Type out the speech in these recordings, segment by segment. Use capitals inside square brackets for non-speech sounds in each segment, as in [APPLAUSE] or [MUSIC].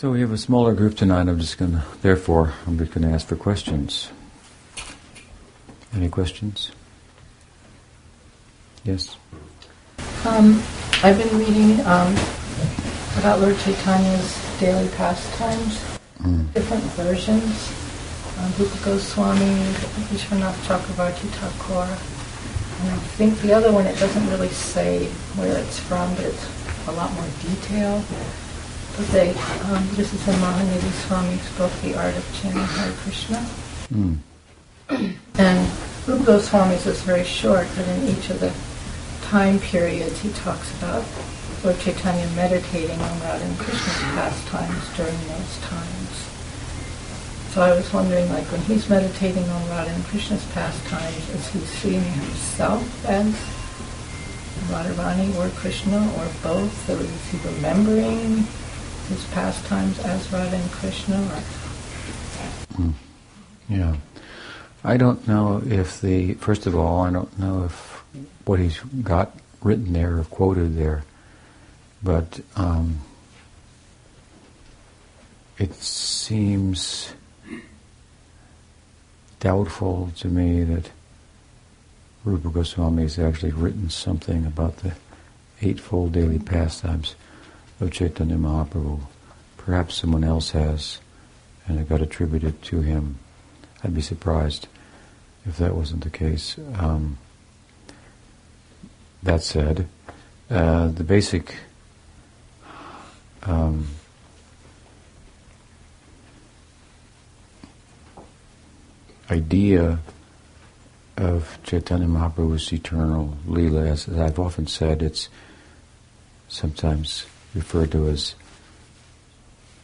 So we have a smaller group tonight. I'm just going to, therefore, I'm just going to ask for questions. Any questions? Yes? Um, I've been reading um, about Lord Chaitanya's daily pastimes, mm. different versions. Um, Rupa Goswami, Vishwanath Chakravarti Thakur, and I think the other one, it doesn't really say where it's from, but it's a lot more detail. They, um, this is in Mahanidhi Swami spoke the art of chanting Hare Krishna. Mm. and Rupa Goswami's is very short, but in each of the time periods he talks about Lord Chaitanya meditating on Radha and Krishna's pastimes during those times. So I was wondering, like, when he's meditating on Radha and Krishna's pastimes, is he seeing himself as Radharani or Krishna or both? Or is he remembering his pastimes as Radha and Krishna? Mm. Yeah. I don't know if the, first of all, I don't know if what he's got written there or quoted there, but um, it seems doubtful to me that Rupa Goswami has actually written something about the Eightfold Daily Pastimes of Chaitanya Mahaprabhu. Perhaps someone else has, and it got attributed to him. I'd be surprised if that wasn't the case. Um, that said, uh, the basic um, idea of Chaitanya Mahaprabhu's eternal Leela, as, as I've often said, it's sometimes referred to as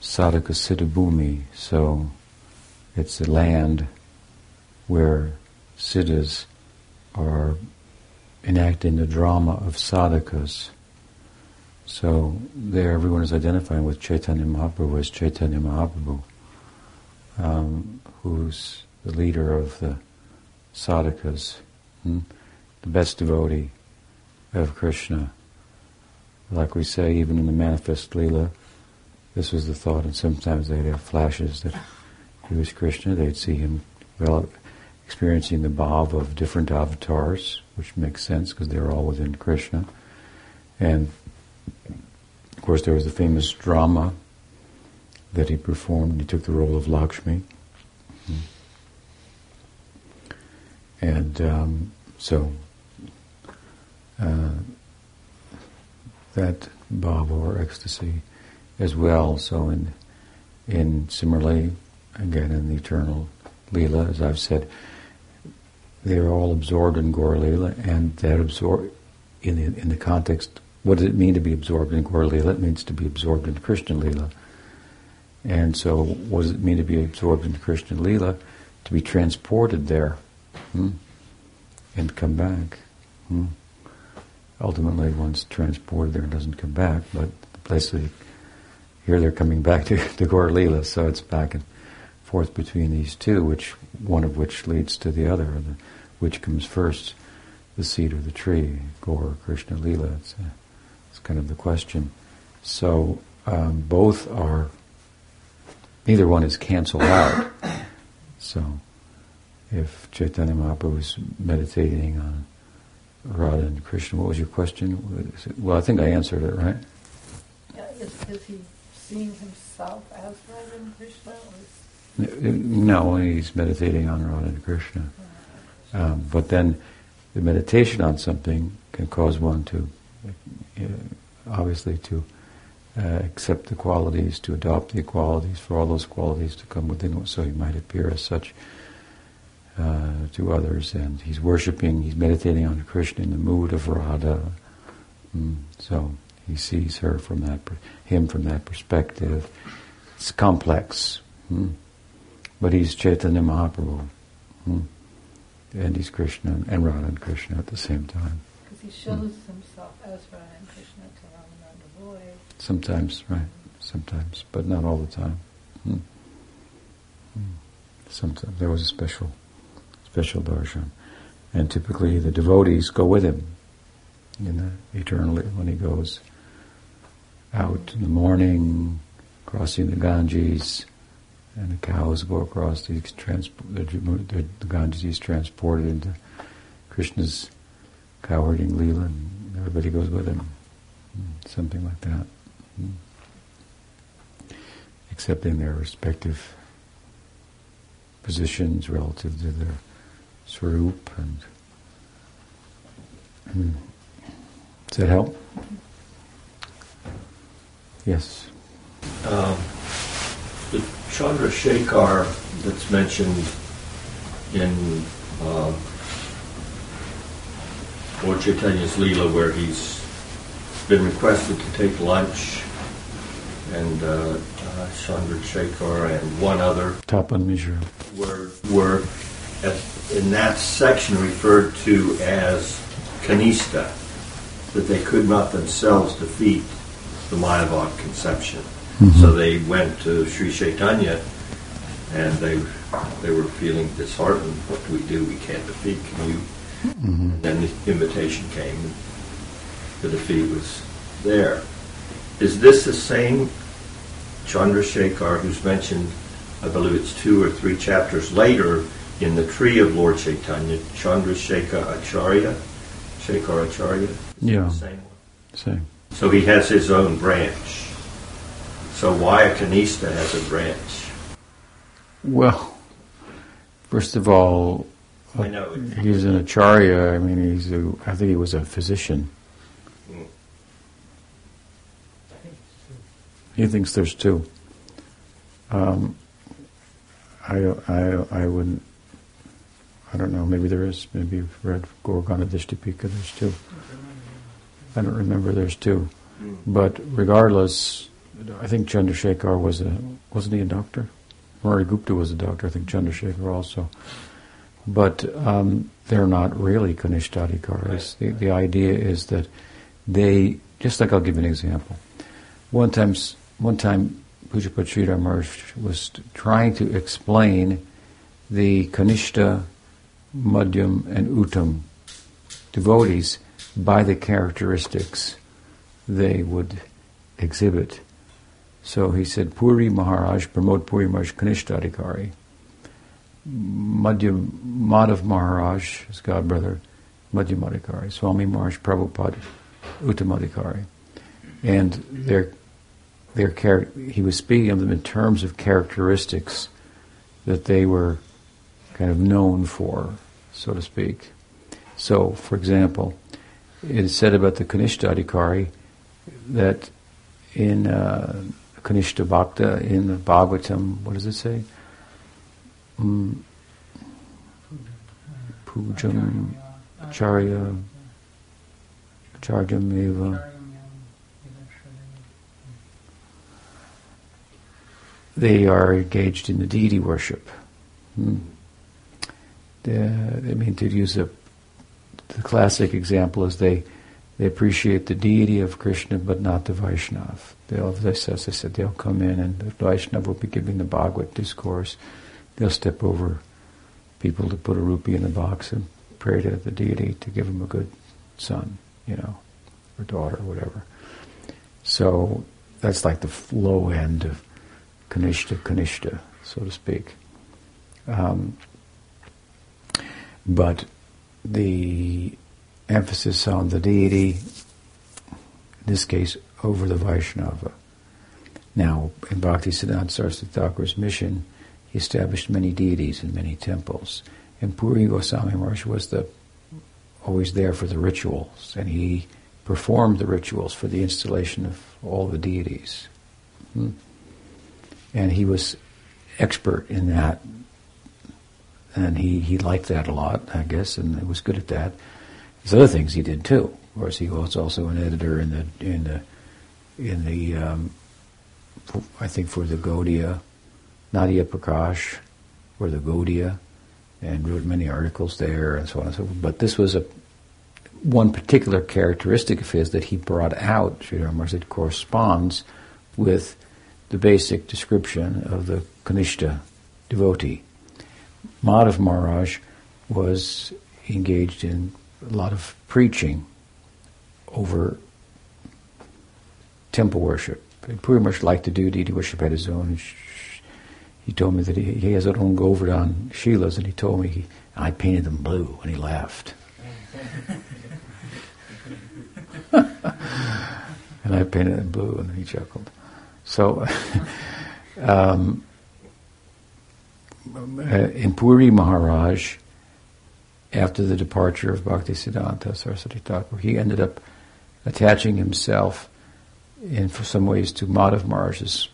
Sadhaka Siddhabhumi. So it's the land where siddhas are enacting the drama of sadhakas. So there everyone is identifying with Chaitanya Mahaprabhu as Chaitanya Mahaprabhu, um, who's the leader of the sadhakas, hmm? the best devotee of Krishna. Like we say, even in the manifest Leela, this was the thought, and sometimes they'd have flashes that he was Krishna. They'd see him develop, experiencing the bhav of different avatars, which makes sense because they're all within Krishna. And of course, there was the famous drama that he performed. He took the role of Lakshmi. And um, so uh, that bhava or ecstasy as well. So in in similarly, again in the eternal lila, as I've said, they are all absorbed in Gaur Lila, and that absorb in the, in the context. What does it mean to be absorbed in Gaur Lila? It means to be absorbed in Krishna Lila. And so, what does it mean to be absorbed in Krishna Lila? To be transported there, hmm? and come back. Hmm? Ultimately, one's transported there and doesn't come back, but the place here they're coming back to, [LAUGHS] to Gaur Lila, so it's back and forth between these two, which one of which leads to the other. The, which comes first, the seed or the tree, Gaur, Krishna, Lila. It's, a, it's kind of the question. So um, both are, neither one is canceled out. [COUGHS] So if Chaitanya Mahaprabhu was meditating on Radha and Krishna, what was your question? Well, I think I answered it, right? Yeah, is, is he seeing himself as Radha and Krishna? No, he's meditating on Radha and Krishna. Um, but then the meditation on something can cause one to, uh, obviously, to uh, accept the qualities, to adopt the qualities, for all those qualities to come within, so he might appear as such uh, to others. And he's worshiping, he's meditating on Krishna in the mood of Radha. Mm, so he sees her from that, him from that perspective. It's complex, mm. but he's Chaitanya Mahaprabhu. Mm and he's Krishna and Radha and Krishna at the same time. Because he shows himself as Radha and Krishna to Ramananda Roy. Sometimes, right? Sometimes, but not all the time. Mm. Mm. Sometimes there was a special, special darshan, and typically the devotees go with him. in the eternally when he goes out in the morning, crossing the Ganges, and the cows go across. The, the, the, Ganges is transported into Krishna's cowherding Leela, and everybody goes with him. Hmm, something like that. Hmm. Accepting their respective positions relative to their swarup and hmm. does that help? Yes. Um, the Chandrasekhar that's mentioned in uh, Lord Chaitanya's Leela, where he's been requested to take lunch, and uh, uh, Chandrasekhar and one other Tapan Mishra were were in that section referred to as Kanista, that they could not themselves defeat the Mayavad conception. Mm-hmm. So they went to Sri Chaitanya, and they they were feeling disheartened. What do we do? We can't defeat. Can you? Mm-hmm. And then the invitation came. The defeat was there. Is this the same Chandrasekhar who's mentioned? I believe it's two or three chapters later in the tree of Lord Chaitanya, Chandrasekhar Acharya, Shekhar Acharya. Yeah. Same one. Same. So he has his own branch. So why a Kanista has a branch? Well, first of all, I know. he's an acharya. I mean, he's a, I think he was a physician. Mm. He thinks there's two. Um, I, I, I wouldn't. I don't know. Maybe there is. Maybe you've read Gauragana There's two. I don't remember. There's two, mm. but regardless, I think Chandrasekhar was a wasn't he a doctor? Murari Gupta was a doctor. I think Chandrasekhar also. But um, they're not really Kanishtadikaris. The, the idea is that they, just like I'll give you an example. One time, one time Pujyapad Sridhar Maharaj was trying to explain the Kanishta, Madhyam, and Uttam devotees by the characteristics they would exhibit. So he said, Puri Maharaj, Pramod Puri Maharaj, Kanishtadikari. Madhya Madhav Maharaj, his godbrother, Madhyamadikari. Swami Maharaj, Prabhupada, Uttamadikari. And their, their char- he was speaking of them in terms of characteristics that they were kind of known for, so to speak. So, for example, it is said about the Kanishta Adhikari that in uh, Kanishta Bhakta, in the Bhagavatam, what does it say? Um, Pujam Charya Charjam Eva. They are engaged in the deity worship. Hmm. I mean, to use a the classic example is they they appreciate the deity of Krishna but not the Vaishnav. They'll, as I said, they'll come in and the Vaishnav will be giving the Bhagavad discourse. They'll step over people to put a rupee in the box and pray to the deity to give him a good son, you know, or daughter, or whatever. So that's like the low end of Kanishta Kanishta, so to speak. Um, but the emphasis on the deity, in this case, over the Vaishnava. Now, in Bhakti Siddhanta Saraswati Thakur's mission, he established many deities in many temples. And Puri Goswami Maharaj was the, always there for the rituals, and he performed the rituals for the installation of all the deities. Hmm. And he was expert in that and he, he liked that a lot, I guess, and he was good at that. There's other things he did too. Of course, he was also an editor in the in the in the um, I think for the Gaudiya, Nadia Prakash, for the Gaudiya, and wrote many articles there and so on and so forth. But this was a one particular characteristic of his that he brought out, Sridhar that corresponds with the basic description of the Kanishta devotee. Madhav Maharaj was engaged in a lot of preaching over temple worship. He pretty much liked to do deity worship at his own. He told me that he, he has his own Govardhan Shilas, and he told me he, I painted them blue, and he laughed. [LAUGHS] and I painted them blue, and he chuckled. So, [LAUGHS] um, in Puri Maharaj, after the departure of Bhaktisiddhanta Saraswati Thakur, he ended up attaching himself in some ways to Madhav Maharaj's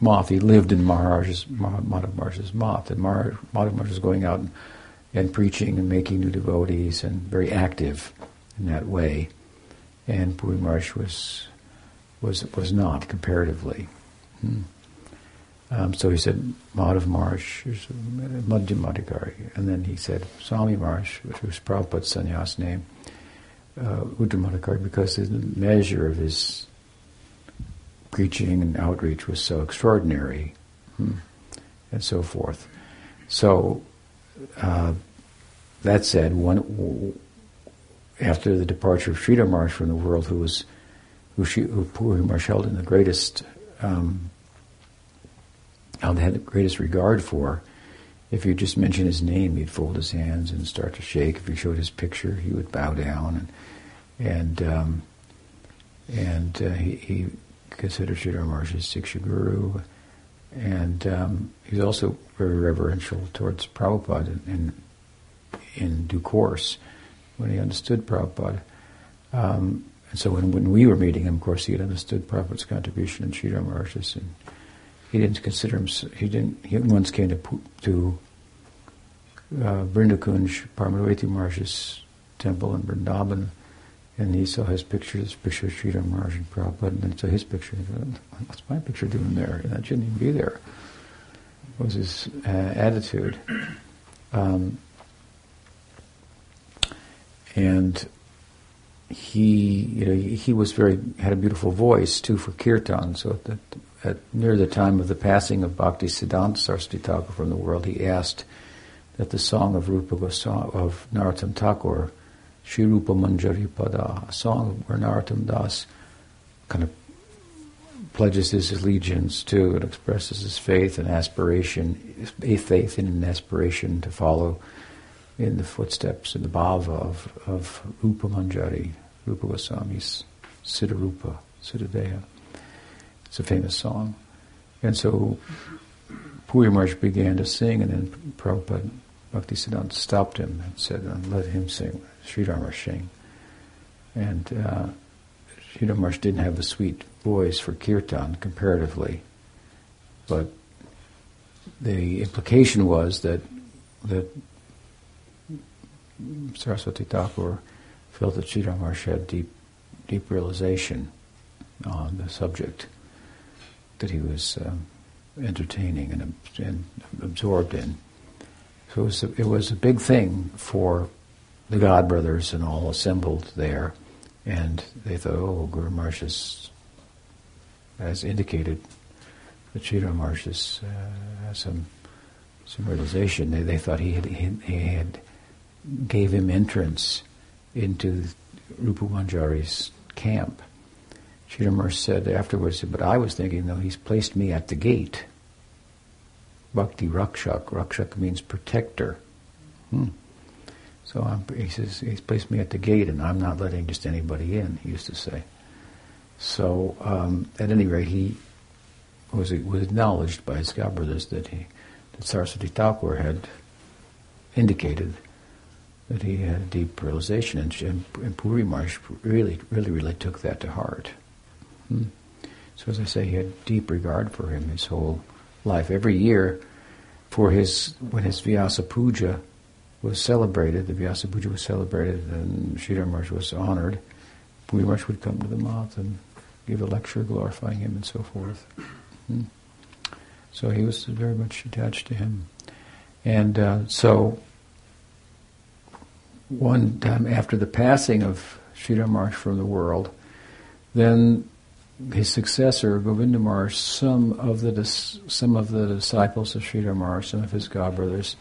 Math. He lived in Maharaj's, Madhav Maharaj's Math, and Madhav Maharaj was going out and, and, preaching and making new devotees and very active in that way. And Puri Maharaj was, was, was not, comparatively. Hmm. Um, so he said, Madhav Maharaj, Madhyamadikari. And then he said, Swami Maharaj, which was Prabhupada's sannyas name, uh, Uttamadikari, because the measure of his preaching and outreach was so extraordinary, hmm, and so forth. So, uh, that said, one, after the departure of Sridhar Maharaj from the world, who was who, she, who Puri Maharaj held in the greatest um, had the greatest regard for. If you just mentioned his name, he'd fold his hands and start to shake. If you showed his picture, he would bow down, and and um, and uh, he, he, considered Sridhar Maharaj his Siksha Guru, and um, he was also very reverential towards Prabhupada in, in due course when he understood Prabhupada. Um, and so when, when we were meeting him, of course, he had understood Prabhupada's contribution in Sridhar Maharaj's and he didn't consider himself, he didn't, he once came to, to uh, Vrindakunj, Paramadvaiti Maharaj's temple in Vrindavan, and he saw his picture, this picture of Sridhar Maharaj and Prabhupada, and then saw his picture, and he thought, what's my picture doing there? That shouldn't even be there. Was his uh, attitude. Um, and he, you know, he was very had a beautiful voice too for kirtan. So that at near the time of the passing of Bhakti Siddhanta Saraswati Thakur from the world, he asked that the song of Rupa Goswami, of Narottam Thakur, Shri Rupa Manjari Pada, a song where Narottam Das kind of pledges his allegiance to and expresses his faith and aspiration, a faith and an aspiration to follow in the footsteps in the bhava of, of Rupa Manjari, Rupa Goswami's Siddha Rupa, Siddha Deha. It's a famous song. And so Puri Maharaj began to sing, and then Prabhupada Bhaktisiddhanta stopped him and said, let him sing, Sridhar Maharaj sing. And uh, Sridhar Maharaj didn't have a sweet voice for kirtan comparatively, but the implication was that that Saraswati Thakur felt that Sridhar Maharaj had deep, deep realization on the subject that he was um, entertaining and, and, absorbed in. So it was, a, it was a big thing for the God brothers and all assembled there, and they thought, oh, Guru Maharaj has, has indicated that Sridhar Maharaj has uh, some some realization. They, they thought he had, he, he had gave him entrance into Rupa Manjari's camp. Sridhar said afterwards, but I was thinking, though, he's placed me at the gate. Bhakti Rakshak. Rakshak means protector. Hmm. So I'm, he says, he's placed me at the gate and I'm not letting just anybody in, he used to say. So um, at any rate, he was, was acknowledged by his god brothers that, he, that Saraswati Thakur had indicated that he had a deep realization, and, and Puri Maharaj really, really, really took that to heart. Hmm. So as I say, he had deep regard for him his whole life. Every year, for his when his Vyasa Puja was celebrated, the Vyasa Puja was celebrated, and Sridhar Maharaj was honored. Puri Maharaj would come to the Math and give a lecture glorifying him and so forth. Hmm. So he was very much attached to him. And uh, so one time after the passing of Sridhar Maharaj from the world, then his successor, Govinda Maharaj, some of the some of the disciples of Sridhar Maharaj, some of his godbrothers,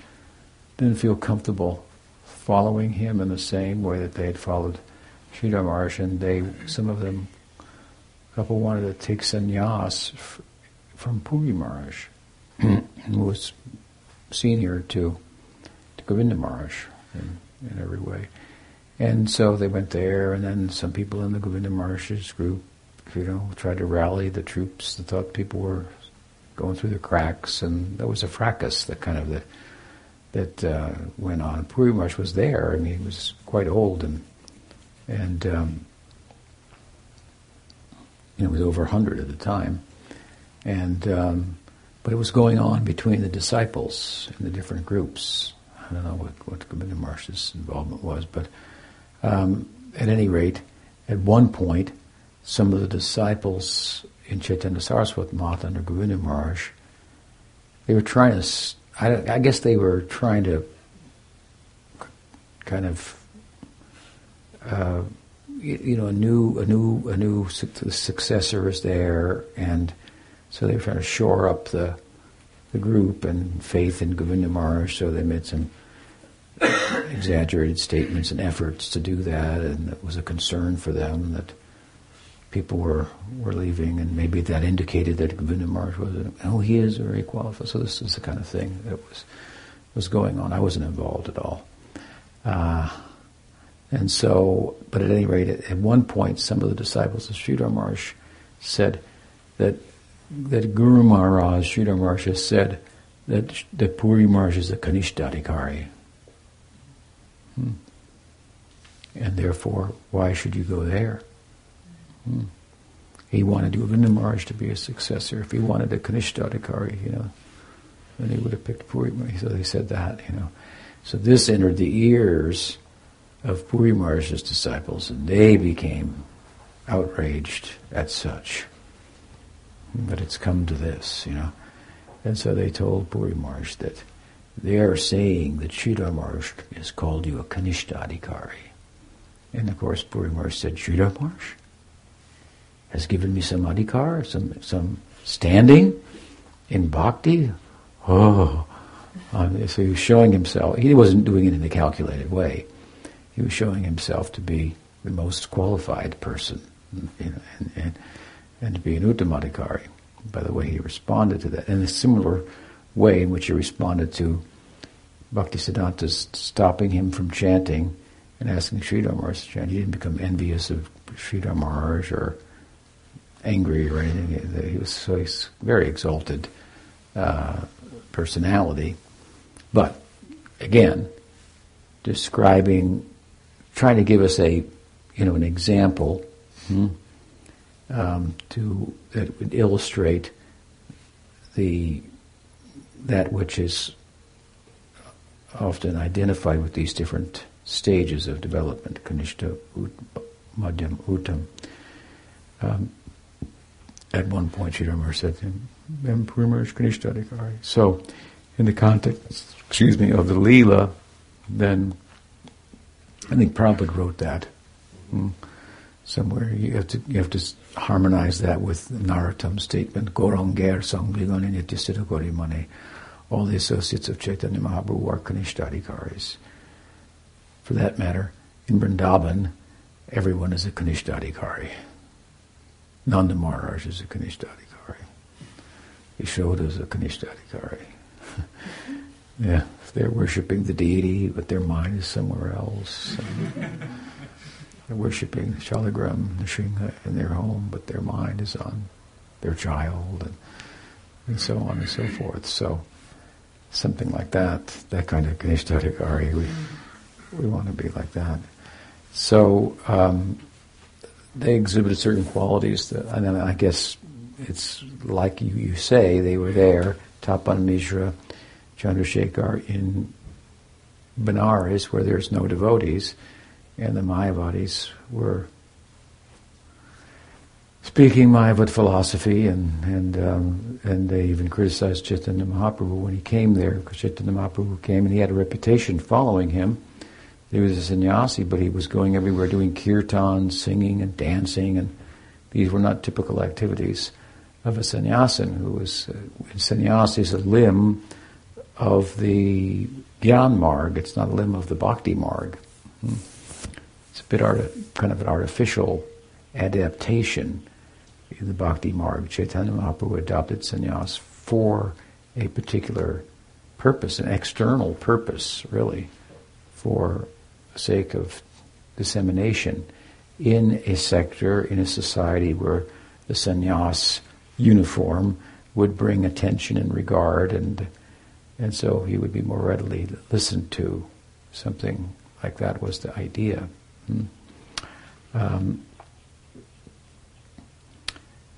didn't feel comfortable following him in the same way that they had followed Sridhar Maharaj, and they some of them a couple wanted to take sannyas f- from Puri Maharaj, [CLEARS THROAT] who was senior to, to Govinda Maharaj in, in every way. And so they went there, and then some people in the Govinda Maharaj's group, you know, tried to rally the troops. They thought people were going through the cracks, and there was a fracas that kind of the, that uh, went on. Puri Maharaj was there. I mean, he was quite old, and and um, he was over hundred at the time, and um, but it was going on between the disciples in the different groups. I don't know what what Govinda Maharaj's involvement was, but um, at any rate, at one point, some of the disciples in Chaitanya Saraswati Math under Govinda Maharaj, they were trying to, I, I, guess they were trying to kind of, uh, you, you, know, a new, a new, a new su- successor is there, and so they were trying to shore up the, the group and faith in Govinda Maharaj, so they made some [COUGHS] exaggerated statements and efforts to do that, and it was a concern for them that people were, were leaving, and maybe that indicated that Govinda was, oh, he is very qualified. So this is the kind of thing that was was going on. I wasn't involved at all. Uh, and so, but at any rate, at, one point, some of the disciples of Sridhar Maharaj said that that Guru Maharaj, Sridhar Maharaj, has said that, that Puri Maharaj is a Kanishtadhikari. Hmm. And therefore, why should you go there? He wanted Govinda Maharaj to be a successor. If he wanted a Kanishtadhikari, you know, then he would have picked Puri Maharaj. So they said that, you know. So this entered the ears of Puri Maharaj's disciples, and they became outraged at such. But it's come to this, you know. And so they told Puri Maharaj that they are saying that Sridhar Maharaj has called you a Kanishtadhikari. And of course, Puri Maharaj said, Sridhar Maharaj has given me some adhikar, some, some standing in bhakti. Oh, um, so he was showing himself, he wasn't doing it in a calculated way. He was showing himself to be the most qualified person and, and, and to be an uttamadhikari by the way he responded to that. In a similar way in which he responded to Bhakti Bhaktisiddhanta's stopping him from chanting and asking Sridhar Maharaj to chant. He didn't become envious of Sridhar Maharaj or angry or anything. He was so he's very exalted uh, personality. But again, describing, trying to give us a, you know, an example hmm, um, to that would illustrate the that which is often identified with these different stages of development, Kanishta, Madhyam, Uttam. Um, at one point, said to him, Primers Kanishta So, in the context, excuse me, of the Leela, then I think Prabhupada wrote that hmm, somewhere. You have to you have to harmonize that with Narottam's statement, Goranger Gorimane all the associates of Chaitanya Mahaprabhu are Kanishtadikaris. For that matter, in Vrindavan, everyone is a Kanishtadikari. Nanda Maharaj is a Kanishtadikari. Yashoda is a Kanishtadikari. [LAUGHS] yeah, they're worshipping the deity, but their mind is somewhere else. they're worshipping Shaligram Nrsimha in their home, but their mind is on their child, and, and so on and so forth. So, something like that, that kind of Ganesh We, we want to be like that. So um, they exhibited certain qualities that, and then I guess it's like you, you say, they were there, Tapan Mishra, Chandrasekhar in Benares, where there's no devotees, and the Mayavadis were speaking Mayavad philosophy, and and um, and they even criticized Chaitanya Mahaprabhu when he came there, because Chaitanya Mahaprabhu came and he had a reputation following him. He was a sannyasi, but he was going everywhere doing kirtan, singing and dancing, and these were not typical activities of a sannyasin who was uh, sannyasi is a limb of the Gyan Marg. It's not a limb of the Bhakti Marg. Hmm. It's a bit art- kind of an artificial adaptation in the Bhakti Marg, Chaitanya Mahaprabhu adopted sannyas for a particular purpose, an external purpose, really, for sake of dissemination in a sector, in a society where the sannyas uniform would bring attention and regard, and and so he would be more readily listened to. Something like that was the idea. Hmm. Um,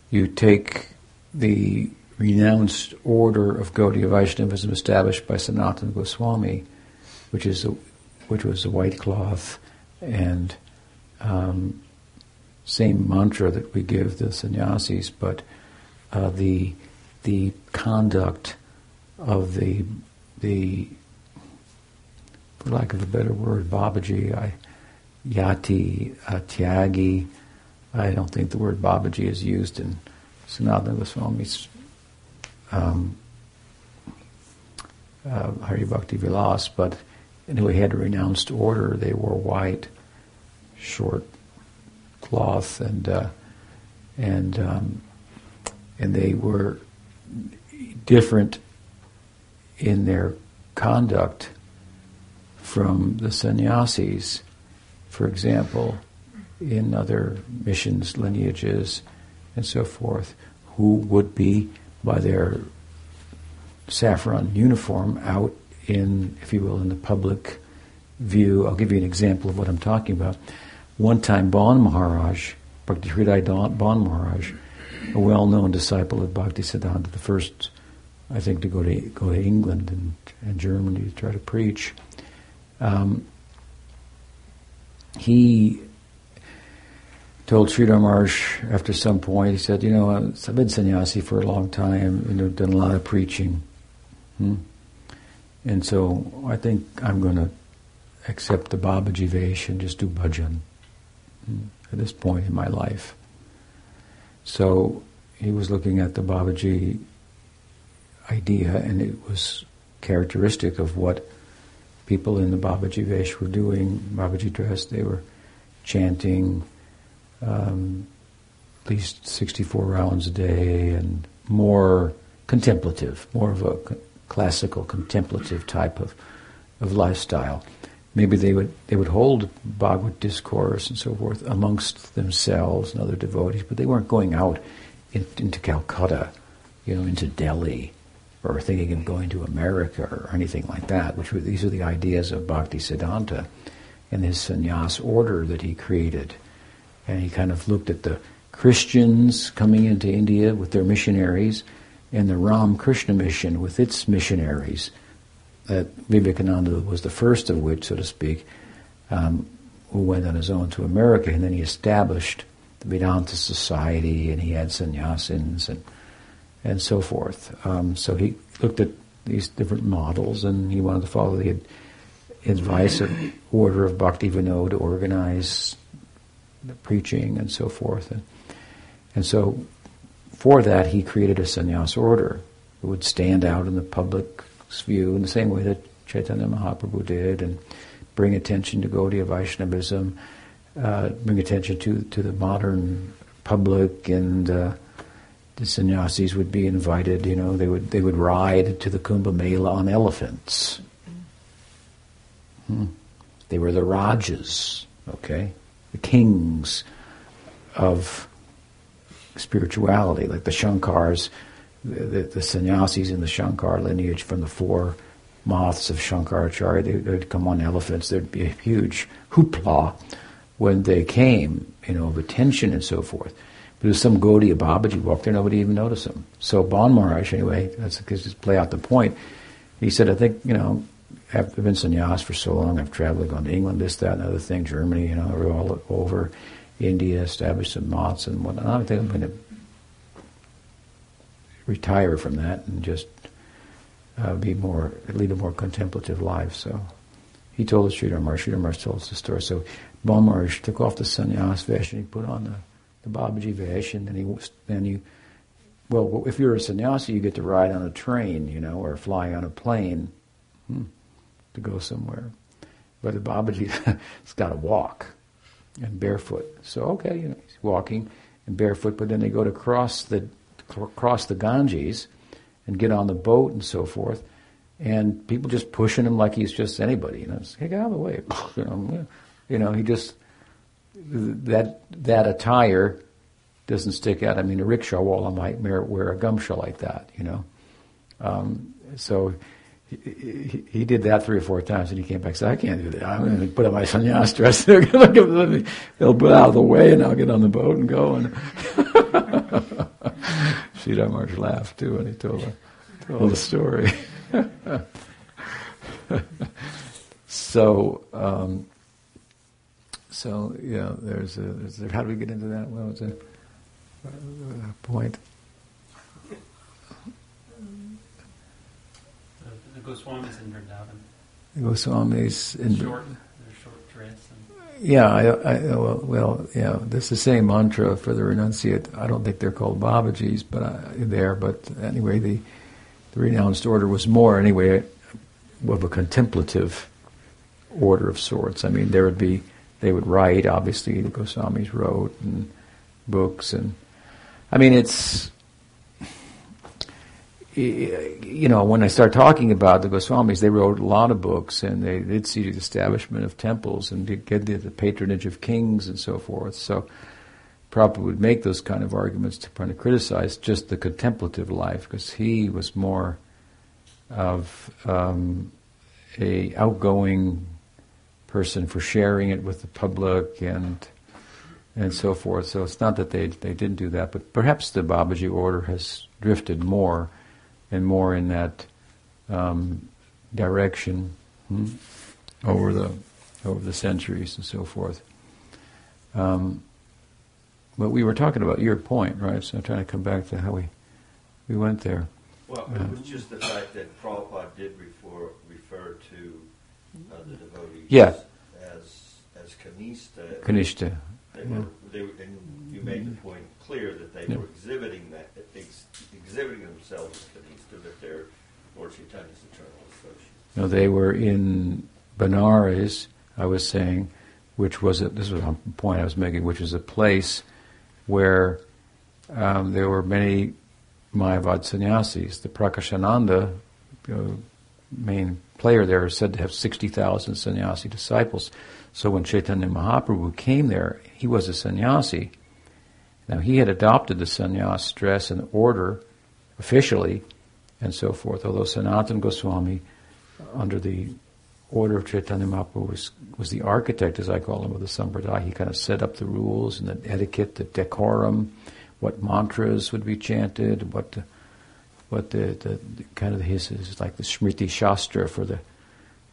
you take the renounced order of Gaudiya Vaishnavism established by Sanatana Goswami, which is a, which was a white cloth and um, same mantra that we give the sannyasis, but uh, the the conduct of the the for lack of a better word, Babaji, I, Yati, uh, Tyagi. I don't think the word Babaji is used in Sanatana Goswami's um, uh, Hari Bhakti Vilas, but he had renounced order. They wore white, short cloth, and uh, and um, and they were different in their conduct from the sannyasis. For example, in other missions, lineages, and so forth, who would be by their saffron uniform out in, if you will, in the public view. I'll give you an example of what I'm talking about. One time, Bon Maharaj, Bhakti Hriday Bon Maharaj, a well-known disciple of Bhakti Siddhanta, the first, I think, to go to go to England and, and Germany to try to preach. Um, he told Sridhar Maharaj after some point, he said, you know, I've been sannyasi for a long time, you know, done a lot of preaching. Hmm? And so I think I'm going to accept the Babaji Vesh and just do bhajan at this point in my life. So he was looking at the Babaji idea, and it was characteristic of what people in the Babaji Vesh were doing, Babaji dress. They were chanting, um, at least 64 rounds a day and more contemplative, more of a classical contemplative type of, of lifestyle. Maybe they would they would hold Bhagavad discourse and so forth amongst themselves and other devotees, but they weren't going out in, into Calcutta, you know, into Delhi, or thinking of going to America or anything like that. Which were, these are the ideas of Bhakti Siddhanta and his sannyas order that he created and he kind of looked at the Christians coming into India with their missionaries and the Ram Krishna mission with its missionaries. That Vivekananda was the first of which, so to speak, um, who went on his own to America, and then he established the Vedanta Society, and he had sannyasins and and so forth. Um, so he looked at these different models, and he wanted to follow the advice of order of Bhakti Vinod to organize the preaching and so forth. And, and so for that, he created a sannyas order. It would stand out in the public's view in the same way that Chaitanya Mahaprabhu did and bring attention to Gaudiya Vaishnavism, uh, bring attention to, to the modern public and uh, the sannyasis would be invited, you know, they would, they would ride to the Kumbh Mela on elephants. Hmm. They were the Rajas, okay? the kings of spirituality, like the Shankars, the, the, the sannyasis in the Shankar lineage from the four Maths of Shankaracharya, they, they'd come on elephants. There'd be a huge hoopla when they came, you know, of attention and so forth. But if some Gaudiya Babaji walked there, nobody even noticed him. So Bon Maharaj, anyway, that's just play out the point. He said, I think, you know, I've been sannyas for so long. I've traveled, gone to England, this, that, and other thing, Germany, you know, all over, India, established some Maths and whatnot. I think I'm going to retire from that and just uh, be more, lead a more contemplative life. So he told us Sridhar Maharaj, Sridhar Maharaj told us the story. So Bon took off the sannyas vesh and he put on the, the Babaji vesh and then he, then he, well, if you're a sannyasi, you get to ride on a train, you know, or fly on a plane. Hmm to go somewhere. But the Babaji's [LAUGHS] got to walk and barefoot. So, okay, you know, he's walking and barefoot, but then they go to cross the cross the Ganges and get on the boat and so forth, and people just pushing him like he's just anybody. You know, hey, get out of the way. [LAUGHS] You know, he just that that attire doesn't stick out. I mean, a rickshaw walla might wear a gamcha like that. You know, um, so. He, he, did that three or four times, and he came back and said, "I can't do that. I'm going to put on my sannyas dress. [LAUGHS] They're going to they'll put out of the way, and I'll get on the boat and go." And [LAUGHS] Sridhar Maharaj laughed too when he told the, told the story. [LAUGHS] so, um, so yeah, there's a, there's a, how do we get into that? Well, it's a, a point. The Goswamis in Vrindavan. The Goswamis in short, short dress. Yeah, I, I, well, well, yeah. This the same mantra for the renunciate. I don't think they're called Babajis, but I, there. But anyway, the the renounced order was more anyway of a contemplative order of sorts. I mean, there would be they would write. Obviously, the Goswamis wrote and books, and I mean, it's you know, when I start talking about the Goswamis, they wrote a lot of books and they did see the establishment of temples and did get the, patronage of kings and so forth. So, Prabhupada would make those kind of arguments to kind of criticize just the contemplative life because he was more of um, a outgoing person for sharing it with the public and and so forth. So it's not that they they didn't do that, but perhaps the Babaji order has drifted more and more in that um, direction hmm, over the over the centuries and so forth. Um, but we were talking about your point, right? So I'm trying to come back to how we we went there. Well, it was just the fact that Prabhupada did refer refer to uh, the devotees yeah. as as kanishta. Kanishta. They were, they, and you made the point clear that they yeah. were exhibiting that ex, exhibiting themselves that they're Lord Chaitanya's eternal associates. No, they were in Benares. I was saying, which was a, this was a point I was making, which is a place where um, there were many Mayavad sannyasis. The Prakashananda, the main player there, is said to have 60,000 sannyasi disciples. So when Chaitanya Mahaprabhu came there, he was a sannyasi. Now he had adopted the sannyas dress and order officially and so forth, although Sanatan Goswami, under the order of Chaitanya Mahaprabhu, was, was the architect, as I call him, of the Sampradaya. He kind of set up the rules and the etiquette, the decorum, what mantras would be chanted, what the, what the, the, the kind of his is like the Smriti Shastra for the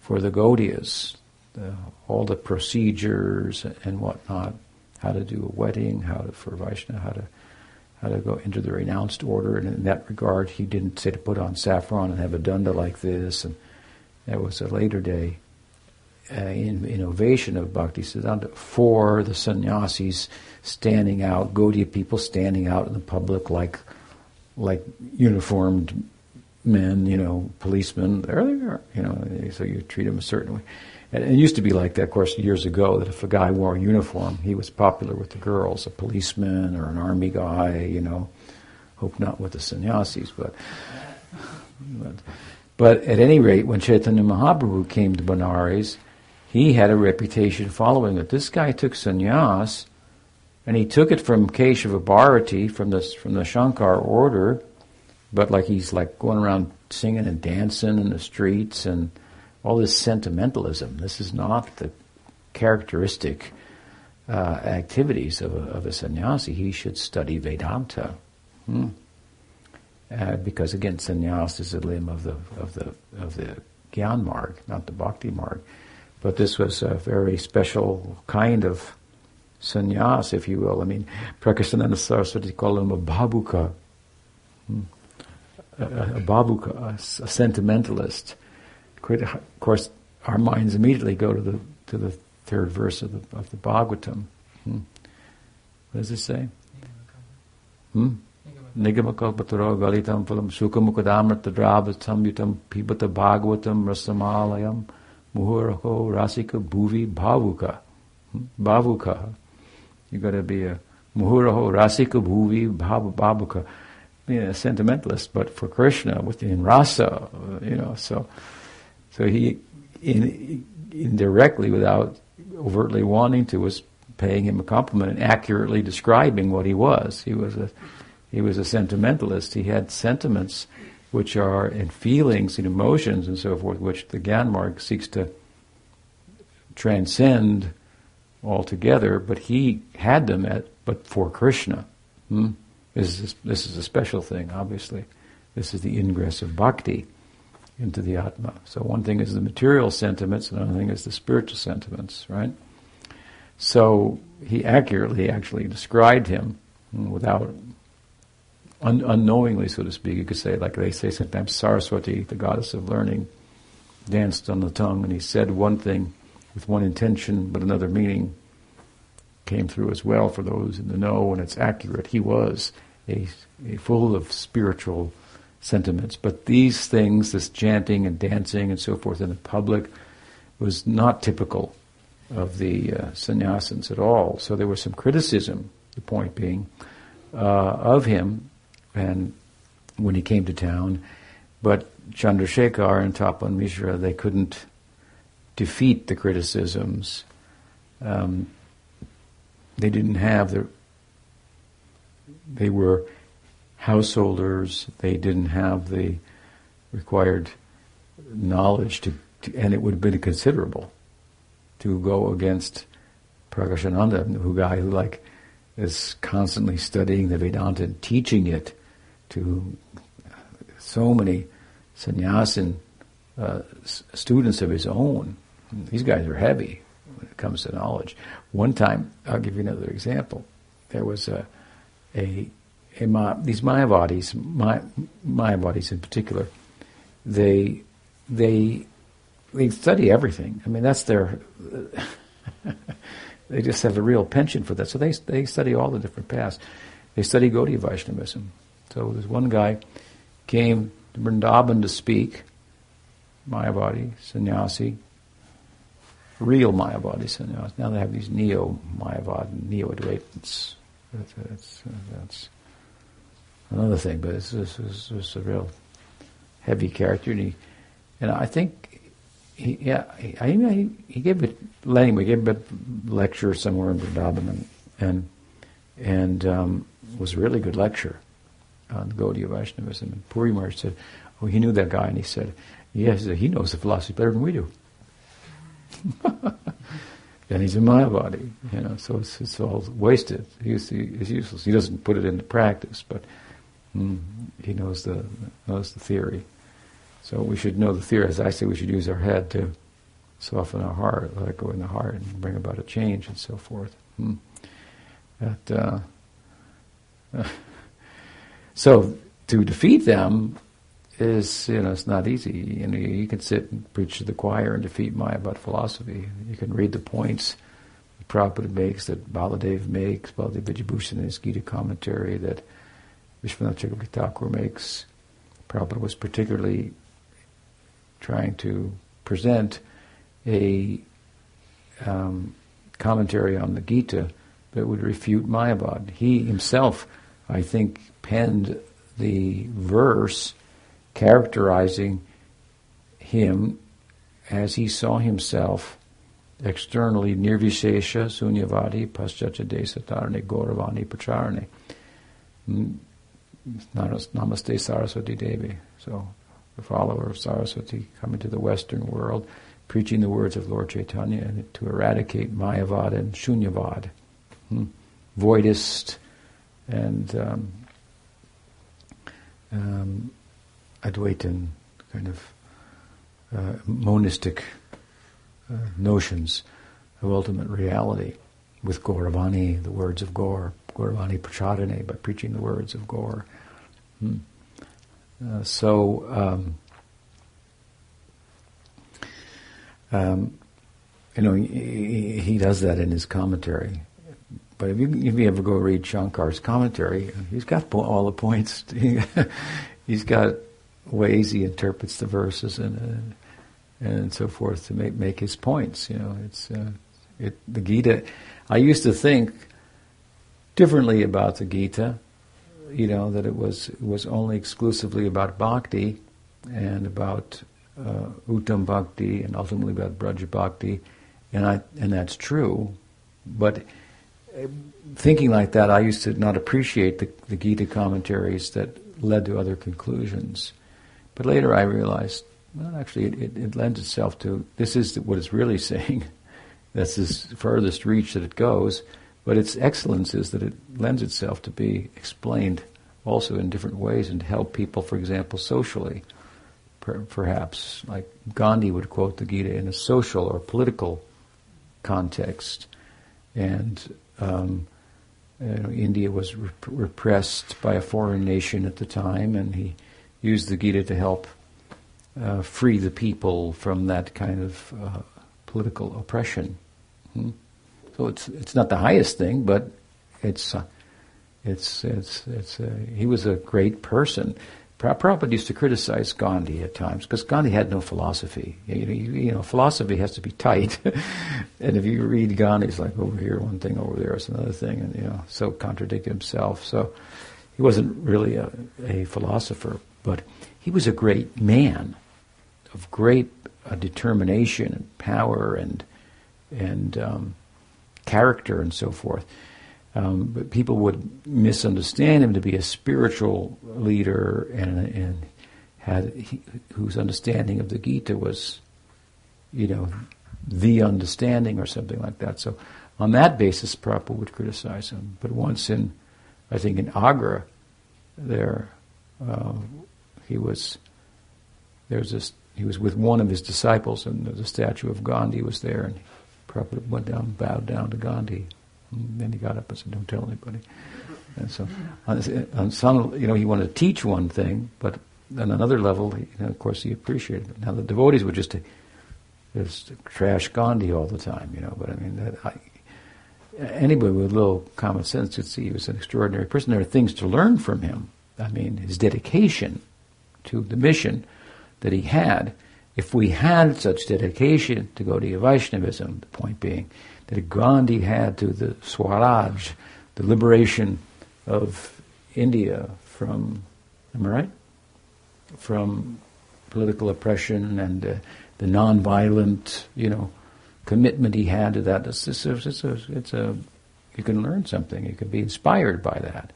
for the Gaudiyas, the, all the procedures and whatnot, how to do a wedding, how to for Vaishnava, how to how to go into the renounced order, and in that regard, he didn't say to put on saffron and have a danda like this, and that was a later day uh, in, innovation of Bhakti Siddhanta for the sannyasis standing out, Gaudiya people standing out in the public like like uniformed men, you know, policemen. There they are, you know. So you treat them a certain way. And it used to be like that, of course, years ago. That if a guy wore a uniform, he was popular with the girls, a policeman or an army guy, you know. Hope not with the sannyasis, but. but but at any rate, when Chaitanya Mahaprabhu came to Benares, he had a reputation following it. This guy took sannyas, and he took it from Keshava Bharati, from the, from the Shankar order, but like he's like going around singing and dancing in the streets and all this sentimentalism. This is not the characteristic uh, activities of a, of a sannyasi. He should study Vedanta. Hmm. Uh, because again, sannyas is a limb of the of the of the gyan marg, not the bhakti marg. But this was a very special kind of sannyas, if you will. I mean, Prakashananda Saraswati called him a bhabuka, hmm. a, a, babuka, a, a, sentimentalist. Of course, our minds immediately go to the to the third verse of the of the Bhagavatam. Hmm. What does it say? Hmm? Nigamakapataro galitam phalam sukamukadamrata dravatam pibata bhagavatam rasamalayam muhuraho rasika bhuvi bhavuka. Bhavuka. You've got to be a Muhuraho Rasika Bhuvi Bhava being a sentimentalist, but for Krishna within rasa, you know, so so he in, indirectly, without overtly wanting to, was paying him a compliment and accurately describing what he was. He was a he was a sentimentalist. He had sentiments which are and feelings and emotions and so forth, which the Gyan seeks to transcend altogether, but he had them at but for Krishna. Hmm? This, is, this is a special thing, obviously. This is the ingress of bhakti into the Atma. So one thing is the material sentiments, another thing is the spiritual sentiments, right? So he accurately actually described him without, un- unknowingly, so to speak. You could say, like they say sometimes, Saraswati, the goddess of learning, danced on the tongue, and he said one thing with one intention, but another meaning came through as well for those in the know, and it's accurate. He was a, a full of spiritual sentiments. But these things, this chanting and dancing and so forth in the public, was not typical of the uh, sannyasins at all. So there was some criticism, the point being, uh, of him and when he came to town. But Chandrasekhar and Tapan Mishra, they couldn't defeat the criticisms. Um, they didn't have the, they were householders, they didn't have the required knowledge to, to and it would have been considerable to go against Prakashananda, who guy who like is constantly studying the Vedanta and teaching it to so many sannyasin uh, students of his own. These guys are heavy when it comes to knowledge. One time, I'll give you another example. There was a, a Ma- these Mayavadis, May- Mayavadis in particular, they they they study everything. I mean, that's their. [LAUGHS] they just have a real penchant for that. So they they study all the different paths. They study Gaudiya Vaishnavism. So there's one guy came to Vrindavan to speak, Mayavadi, sannyasi, real Mayavadi sannyasi. Now they have these neo Mayavad, neo Advaitins. That's, that's, that's another thing, but this is a real heavy character, and he, and I think, he, yeah, he, he, he gave it. Anyway, gave a lecture somewhere in Vrindavan, and and, and um, was a really good lecture on Gaudiya Vaishnavism. And Puri Maharaj said, "Oh, he knew that guy," and he said, "Yes, he knows the philosophy better than we do." [LAUGHS] and he's in my body, you know, so it's, it's all wasted. He's, he's useless. He doesn't put it into practice, but Mm, he knows the knows the theory. So we should know the theory. As I say, we should use our head to soften our heart, let it go in the heart, and bring about a change and so forth. Mm. That, uh, [LAUGHS] so to defeat them is you know it's not easy. You know you can sit and preach to the choir and defeat Mayavad philosophy. You can read the points that Prabhupada makes, that Baladev makes, Baladev Vidyabhushan in his Gita commentary, that Vishwanath Chakravarti Thakur makes, Prabhupada was particularly trying to present a um, commentary on the Gita that would refute Mayavad. He himself, I think, penned the verse characterizing him as he saw himself externally nirvishesha sunyavadi paschacha desatarne gauravani pacharane. Namaste Saraswati Devi. So, the follower of Saraswati coming to the Western world, preaching the words of Lord Chaitanya to eradicate Mayavad and Shunyavad, hmm? voidist and um, um, Advaitin kind of uh, monistic uh, notions of ultimate reality with Gauravani, the words of Gaur, Gauravani Prachadane, by preaching the words of Gaur. Hmm. Uh, so, um, um, you know, he, he, does that in his commentary. But if you, if you ever go read Shankar's commentary, he's got all the points. [LAUGHS] he's got ways he interprets the verses and uh, and so forth to make make his points. You know, it's uh, it, the Gita. I used to think differently about the Gita. You know that it was it was only exclusively about bhakti and about uh, uttam bhakti and ultimately about braja bhakti, and I and that's true. But uh, thinking like that, I used to not appreciate the, the Gita commentaries that led to other conclusions. But later I realized, well, actually, it, it, it lends itself to this is what it's really [LAUGHS] saying. That's the furthest reach that it goes. But its excellence is that it lends itself to be explained also in different ways and to help people, for example, socially. Per- perhaps, like Gandhi would quote the Gita in a social or political context. And um, you know, India was rep- repressed by a foreign nation at the time, and he used the Gita to help uh, free the people from that kind of uh, political oppression. Hmm? So it's it's not the highest thing, but it's uh, it's it's it's uh, he was a great person. Prabhupada used to criticize Gandhi at times because Gandhi had no philosophy. You know, you know, philosophy has to be tight, [LAUGHS] and if you read Gandhi, it's like over here one thing, over there it's another thing, and you know, so contradict himself. So he wasn't really a, a philosopher, but he was a great man of great uh, determination and power and and um, character and so forth. Um, but people would misunderstand him to be a spiritual leader and, and had he, whose understanding of the Gita was, you know, the understanding or something like that. So on that basis, Prabhupada would criticize him. But once in, I think in Agra, there, uh, he was, there was this, he was with one of his disciples and the statue of Gandhi was there and Prabhupada went down, bowed down to Gandhi. And then he got up and said, "Don't tell anybody." And so, on, on some, you know, he wanted to teach one thing, but on another level, you know, of course, he appreciated it. Now the devotees would just just trash Gandhi all the time, you know. But I mean, that, I, anybody with a little common sense could see he was an extraordinary person. There are things to learn from him. I mean, his dedication to the mission that he had if we had such dedication to Gaudiya Vaishnavism, the point being that Gandhi had to the Swaraj, the liberation of India from, am I right? From political oppression and uh, the non-violent, you know, commitment he had to that. It's, it's, a, it's, a, it's a, you can learn something. You can be inspired by that.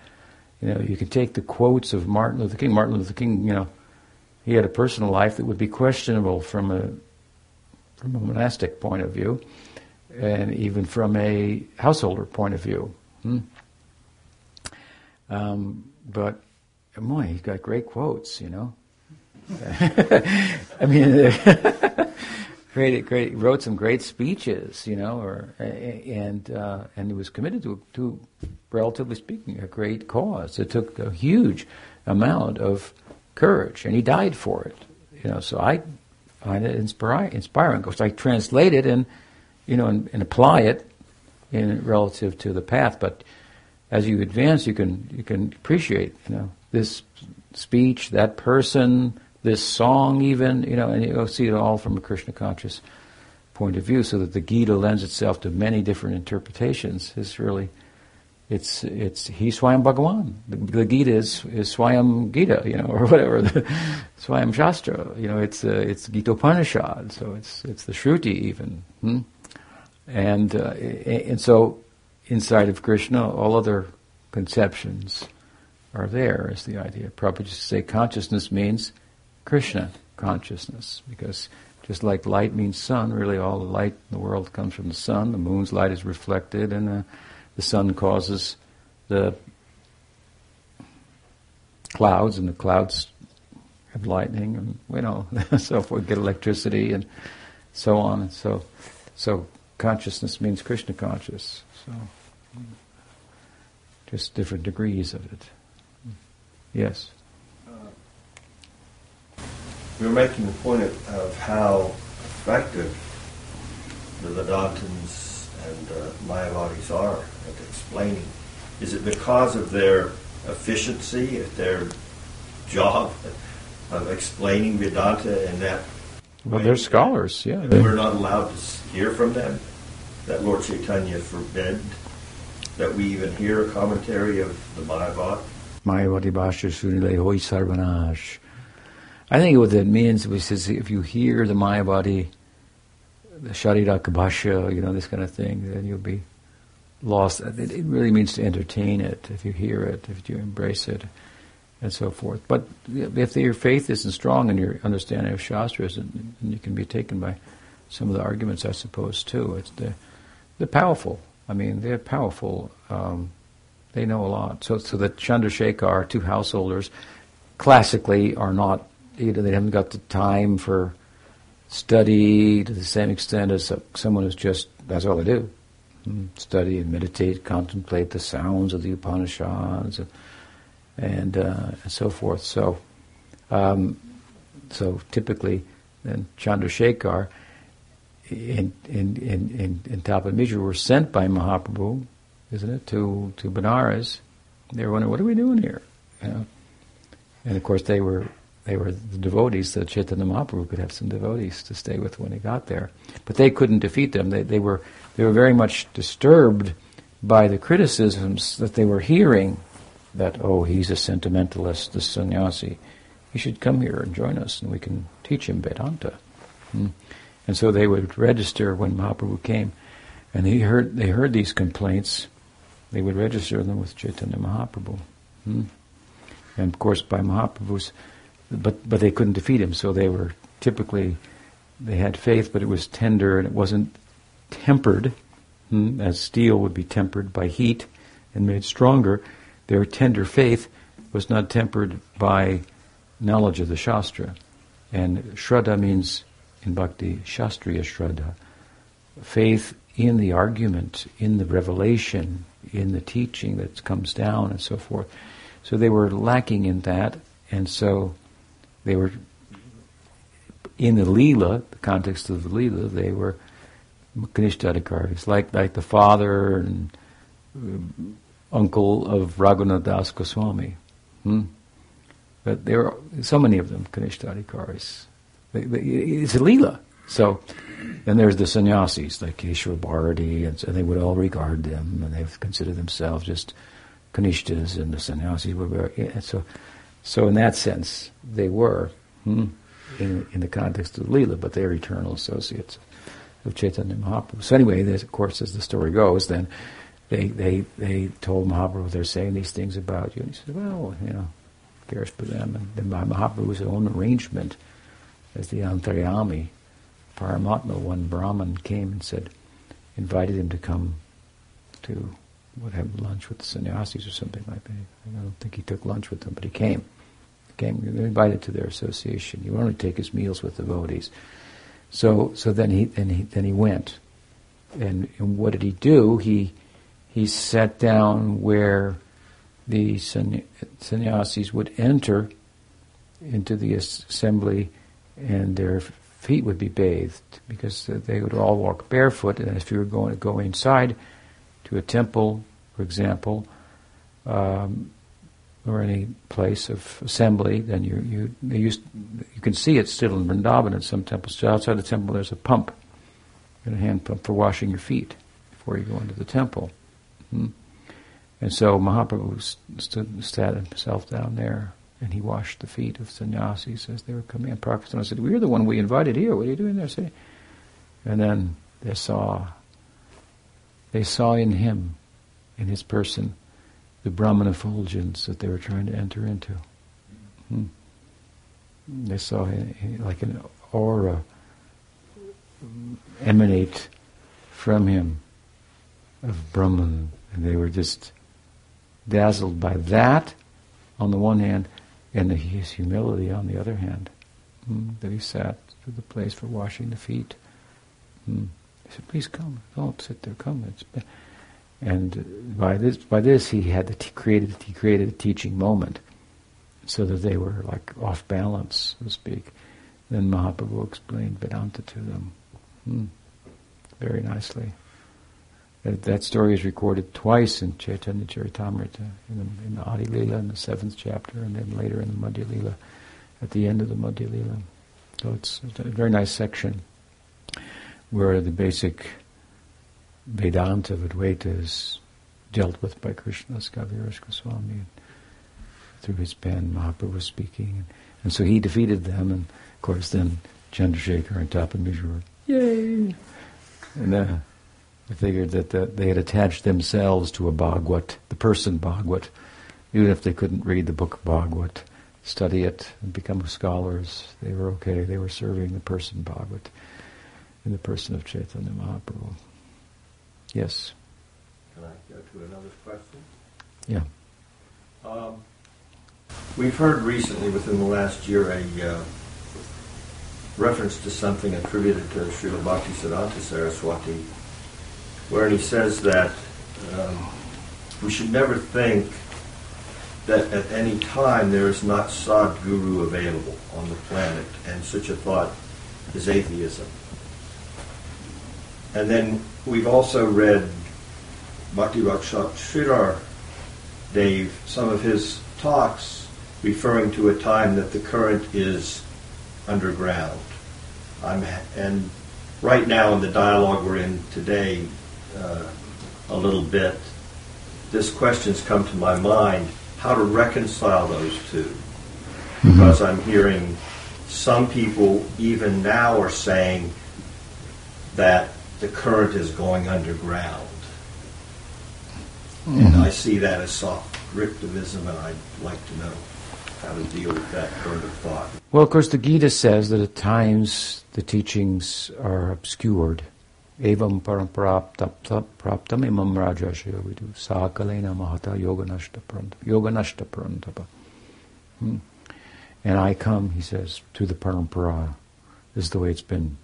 You know, you can take the quotes of Martin Luther King. Martin Luther King, you know, he had a personal life that would be questionable from a from a monastic point of view, and even from a householder point of view. Hmm? Um, but boy, he's got great quotes, you know. [LAUGHS] I mean, [LAUGHS] great, great. Wrote some great speeches, you know, or and uh, and he was committed to, to, relatively speaking, a great cause. It took a huge amount of courage, and he died for it. You know, so I find it inspiri- inspiring because I translate it and you know and, and, apply it in relative to the path. But as you advance, you can you can appreciate you know this speech, that person, this song, even you know, and you'll see it all from a Krishna conscious point of view, so that the Gita lends itself to many different interpretations. Is really it's it's he Swayam Bhagawan. The, the Gita is, is Swayam Gita, you know, [LAUGHS] or whatever, the Swayam Shastra. You know, it's uh, it's Gita Upanishad, so it's it's the Shruti even, hmm? and uh, and so inside of Krishna, all other conceptions are there. Is the idea? Used to say consciousness means Krishna consciousness because. Just like light means sun, really all the light in the world comes from the sun. The moon's light is reflected, and the sun causes the clouds, and the clouds have lightning, and you know, [LAUGHS] so forth, get electricity, and so on, and so, so consciousness means Krishna conscious. So, just different degrees of it. Yes. Uh, we were making the point of, of how effective the Vedantins and uh, Mayavadis are explaining. Is it because of their efficiency at their job of explaining Vedanta and that well, they're scholars, yeah. we're not allowed to hear from them. That Lord Chaitanya forbid. that we even hear a commentary of the Mayavad? Mayavadi Bhasha Sunile Hoi Sarvanash. I think what that means is if you hear the Mayavadi, the Shariraka Bhashya, you know, this kind of thing, then you'll be lost. It, really means to entertain it, if you hear it, if you embrace it, and so forth. But if your faith isn't strong and your understanding of Shastras, and, and you can be taken by some of the arguments, I suppose, too. It's the, they're powerful. I mean, they're powerful. Um, they know a lot. So, so the Chandrasekhar, two householders, classically are not, know, they haven't got the time for study to the same extent as someone who's just, that's all they do. Hmm, study and meditate, contemplate the sounds of the Upanishads and, and, uh, and so forth. So, um, so typically, then Chandrasekhar in, in, in, in, in Tapan Mishra were sent by Mahaprabhu, isn't it, to, to Benares. They were wondering, what are we doing here? You know? And of course, they were they were the devotees, so Chaitanya Mahaprabhu could have some devotees to stay with when he got there. But they couldn't defeat them. They, they, were, they were very much disturbed by the criticisms that they were hearing that, oh, he's a sentimentalist, the sannyasi. He should come here and join us and we can teach him Vedanta. Hmm. And so they would register when Mahaprabhu came. And he heard, they heard these complaints. They would register them with Chaitanya Mahaprabhu. Hmm. And of course, by Mahaprabhu's but but they couldn't defeat him. So they were typically they had faith, but it was tender and it wasn't tempered, hmm, as steel would be tempered by heat and made stronger. Their tender faith was not tempered by knowledge of the Shastra. And Shraddha means, in Bhakti, Shastriya Shraddha. Faith in the argument, in the revelation, in the teaching that comes down and so forth. So they were lacking in that, and so they were in the Leela, the context of the Leela, they were Kanishta like, like the father and uh, uncle of Raghunath Das Goswami. Hmm? But there are so many of them, Kanishta It's a Leela. So, and there's the sannyasis, like Keshava Bharati, and, they would all regard them, and they consider themselves just Kanishtas, and the sannyasis were very, so so in that sense, they were hmm, in, in the context of Leela, but they're eternal associates of Chaitanya Mahaprabhu. So anyway, this, of course, as the story goes, then they they they told Mahaprabhu they're saying these things about you, and he said, well, you know, cares for them. And then by Mahaprabhu's own arrangement, as the Antaryami, Paramatma, one Brahman came and said, invited him to come to would have lunch with the sannyasis or something like that. I don't think he took lunch with them, but he came came, they invited to their association. He would only take his meals with the devotees. So, so then he, then he, then he went. And, and what did he do? He, he sat down where the sannyasis would enter into the assembly and their feet would be bathed because they would all walk barefoot. And if you were going to go inside to a temple, for example, um, or any place of assembly, then you you used you can see it still in Vrindavan in some temples. So outside the temple, there's a pump, a hand pump for washing your feet before you go into the temple. hmm And so Mahaprabhu stood, sat himself down there, and he washed the feet of sannyasis as they were coming in. Prakashananda said, "We're the one we invited here. What are you doing there?" And then they saw they saw in him, in his person the Brahman effulgence that they were trying to enter into. Hmm. They saw like an aura emanate from him of Brahman, and they were just dazzled by that on the one hand, and his humility on the other hand. Hmm. That he sat to the place for washing the feet. Hmm. He said, "Please come. Don't sit there. Come. It's." And by this, by this, he had t- created he created a teaching moment, so that they were like off balance, so to speak. Then Mahaprabhu explained Vedanta to them, hmm. very nicely. That, that, story is recorded twice in Chaitanya Charitamrita, in the, in the Adi Lila in the seventh chapter, and then later in the Madhya Lila, at the end of the Madhya Lila. So it's, it's a very nice section where the basic Vedanta Advaita is dealt with by Krishnadas Kaviraj Goswami. Through his pen, Mahaprabhu was speaking. And so he defeated them, and of course then Chandrasekhar and Tapan Mishra were, yay! And uh, I figured that the, they had attached themselves to a Bhagwat, the person Bhagwat, even if they couldn't read the book Bhagwat, study it and become scholars. They were okay. They were serving the person Bhagwat in the person of Chaitanya Mahaprabhu. Yes. Can I go to another question? Yeah. Um, we've heard recently, within the last year, a uh, reference to something attributed to Srila Bhaktisiddhanta Saraswati, where he says that um, we should never think that at any time there is not Sadguru available on the planet, and such a thought is atheism. And then we've also read Bhakti Rakshak Sridhar Dev, some of his talks referring to a time that the current is underground. I'm, and right now in the dialogue we're in today, uh, a little bit, this question's come to my mind how to reconcile those 2 Mm-hmm. Because I'm hearing some people even now are saying that the current is going underground. And Mhm. I see that as soft ritvikism, and I'd like to know how to deal with that current of thought. Well, of course, the Gita says that at times the teachings are obscured. Evam parampraptam imam rajashya vidu sakalena mahata yoganashta yoganashta prantapa. Hmm. And I come, he says, to the parampara. This is the way it's been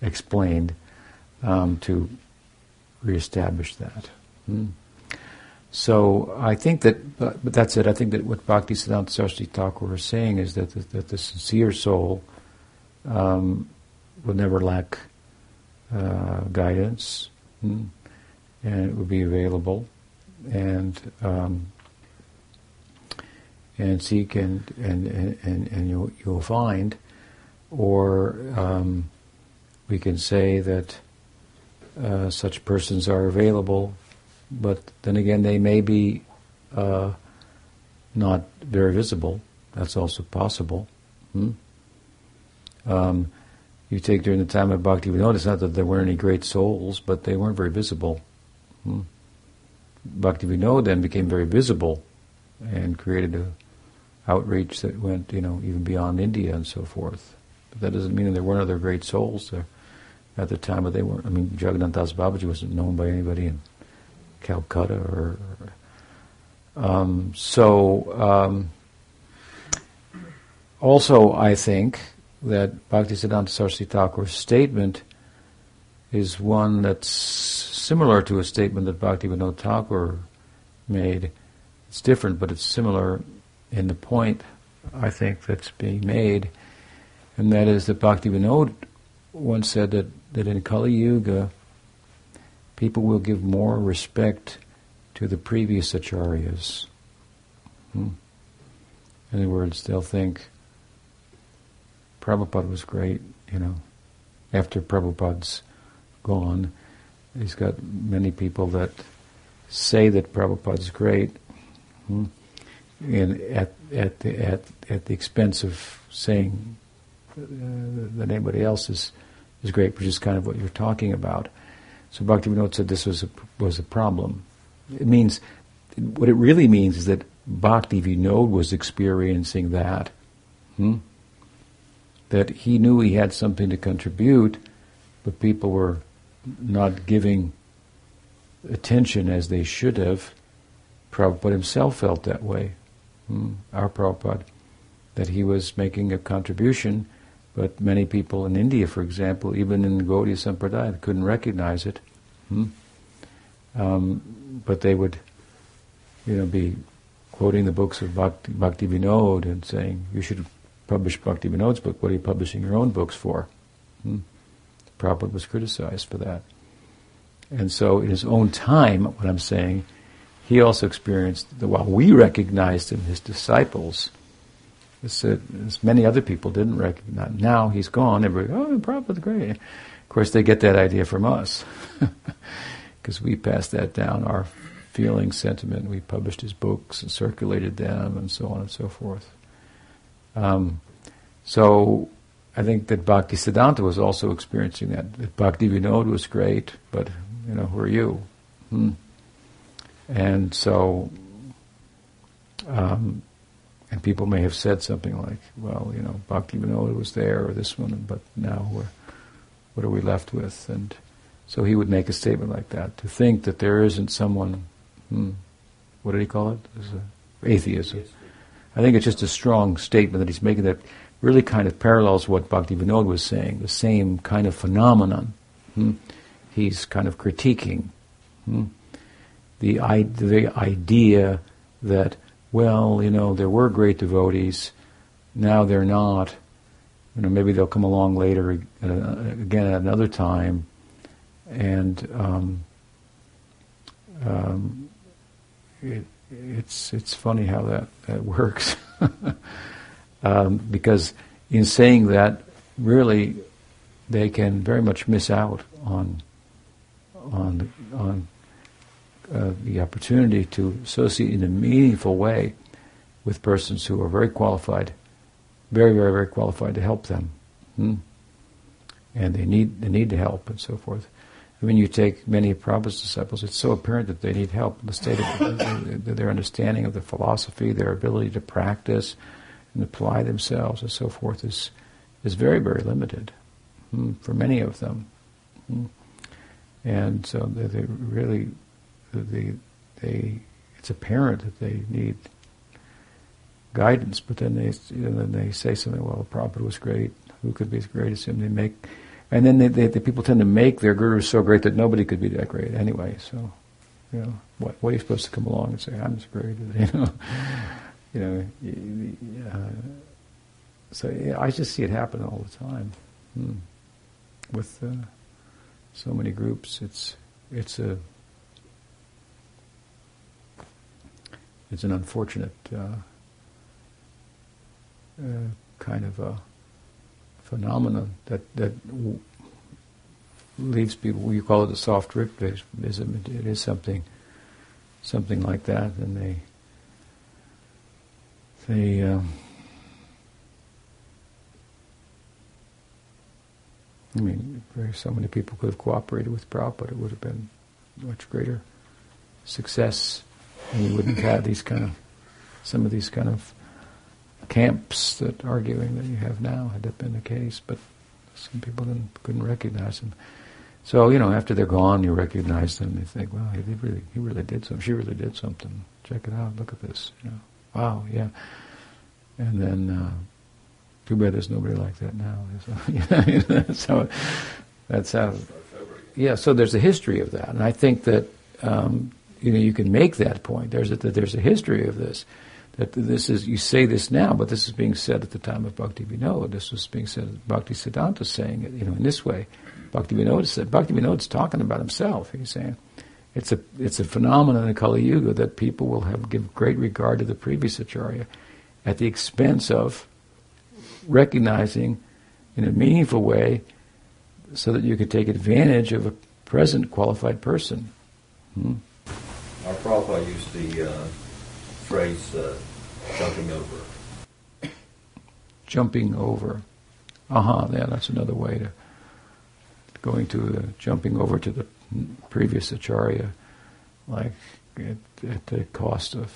explained um, to reestablish that. Hmm. So I think that, but but that's it. I think that what Bhakti Siddhanta Saraswati Thakur is saying is that the, that the sincere soul um, will never lack uh, guidance, hmm, and it will be available, and um, and seek and and and, and you'll you'll find, or um, we can say that uh, such persons are available but then again, they may be uh, not very visible. That's also possible. Hmm? Um, you take during the time of Bhakti Vinod, it's not that there weren't any great souls, but they weren't very visible. Hmm? Bhakti Vinod then became very visible and created an outreach that went, you know, even beyond India and so forth. But that doesn't mean that there weren't other great souls there at the time, but they weren't. I mean, Jagannath Das Babaji wasn't known by anybody in Calcutta or. Um, so, um, also, I think that Bhaktisiddhanta Saraswati Thakur's statement is one that's similar to a statement that Bhaktivinoda Thakur made. It's different, but it's similar in the point, I think, that's being made, and that is that Bhakti Vinod once said that, that in Kali Yuga, people will give more respect to the previous acharyas. Hmm. In other words, they'll think Prabhupada was great, you know. After Prabhupada's gone, he's got many people that say that Prabhupada's great, hmm, and at at the at at the expense of saying uh, that anybody else is is great, which is kind of what you're talking about. So Bhaktivinoda said this was a, was a problem. It means, what it really means is that Bhakti Vinod was experiencing that. Hmm? That he knew he had something to contribute, but people were not giving attention as they should have. Prabhupada himself felt that way. Hmm? Our Prabhupada, that he was making a contribution, but many people in India, for example, even in the Gaudiya Sampradaya, couldn't recognize it. Hmm? Um, but they would, you know, be quoting the books of Bhakti, Bhakti Vinod and saying, you should publish Bhakti Vinod's book. What are you publishing your own books for? Hmm? Prabhupada was criticized for that. And so in his own time, what I'm saying, he also experienced, that while we recognized him, his disciples, as, uh, many other people didn't recognize. Now he's gone, everybody, oh, Prabhupada's great. Of course, they get that idea from us, [LAUGHS] because we passed that down our feeling, sentiment. We published his books and circulated them, and so on and so forth. Um, so I think that Bhakti Siddhanta was also experiencing that. that Bhakti Vinod was great, but you know, who are you? Hmm. And so, um, and people may have said something like, well, you know, Bhakti Vinod was there, or this one, but now what are we left with? And so he would make a statement like that. To think that there isn't someone, hmm, what did he call it? atheism. I think it's just a strong statement that he's making that really kind of parallels what Bhakti Vinod was saying, the same kind of phenomenon. Hmm? He's kind of critiquing hmm? the, the idea that, well, you know, there were great devotees, now they're not. You know, maybe they'll come along later uh, again at another time, and um, um, it, it's it's funny how that that [LAUGHS] works. Um, because in saying that really they can very much miss out on on on uh, the opportunity to associate in a meaningful way with persons who are very qualified, very very very qualified to help them, hmm? and they need they need to help and so forth. I mean, you take many of Prabhupada's disciples, it's so apparent that they need help. The state of their understanding of the philosophy, their ability to practice and apply themselves, and so forth, is is very very limited hmm, for many of them. Hmm. And so they, they really, they, they, it's apparent that they need guidance. But then they, then they say something. Well, the Prabhupada was great. Who could be as great as him? They make and then they, they, the people tend to make their gurus so great that nobody could be that great anyway. So, you know, what, what are you supposed to come along and say, I'm as great as, [LAUGHS] you know? you know, uh, so yeah, I just see it happen all the time. Hmm. With uh, so many groups, it's, it's a, it's an unfortunate uh, uh kind of a phenomenon that that w- leaves people. You call it a soft ritvikism. It, it is something, something like that, and they they. Um, I mean, so many people could have cooperated with Prabhupada, it would have been much greater success, and you wouldn't have these kind of, some of these kind of camps that arguing that you have now had that been the case, but some people didn't, couldn't recognize them. So you know, after they're gone, you recognize them. You think, "Well, he really, he really did something. She really did something. Check it out. Look at this. You know, wow, yeah." And then, uh, too bad there's nobody like that now. [LAUGHS] So, that's how. That's how. Yeah. So there's a history of that, and I think that um, you know you can make that point. There's a, that there's a history of this that this is, you say this now, but this is being said at the time of Bhakti Vinod. This was being said, Bhakti Siddhanta saying it, you know, in this way. Bhakti Vinod said, Bhakti Vinod's talking about himself. He's saying, it's a, it's a phenomenon in Kali Yuga that people will have give great regard to the previous Acharya at the expense of recognizing in a meaningful way so that you could take advantage of a present qualified person. Hmm? Our Prabhupada used the uh, phrase uh, jumping over. Jumping over. Aha, uh-huh, yeah, that's another way to going to uh, jumping over to the previous acharya, like at, at, the cost of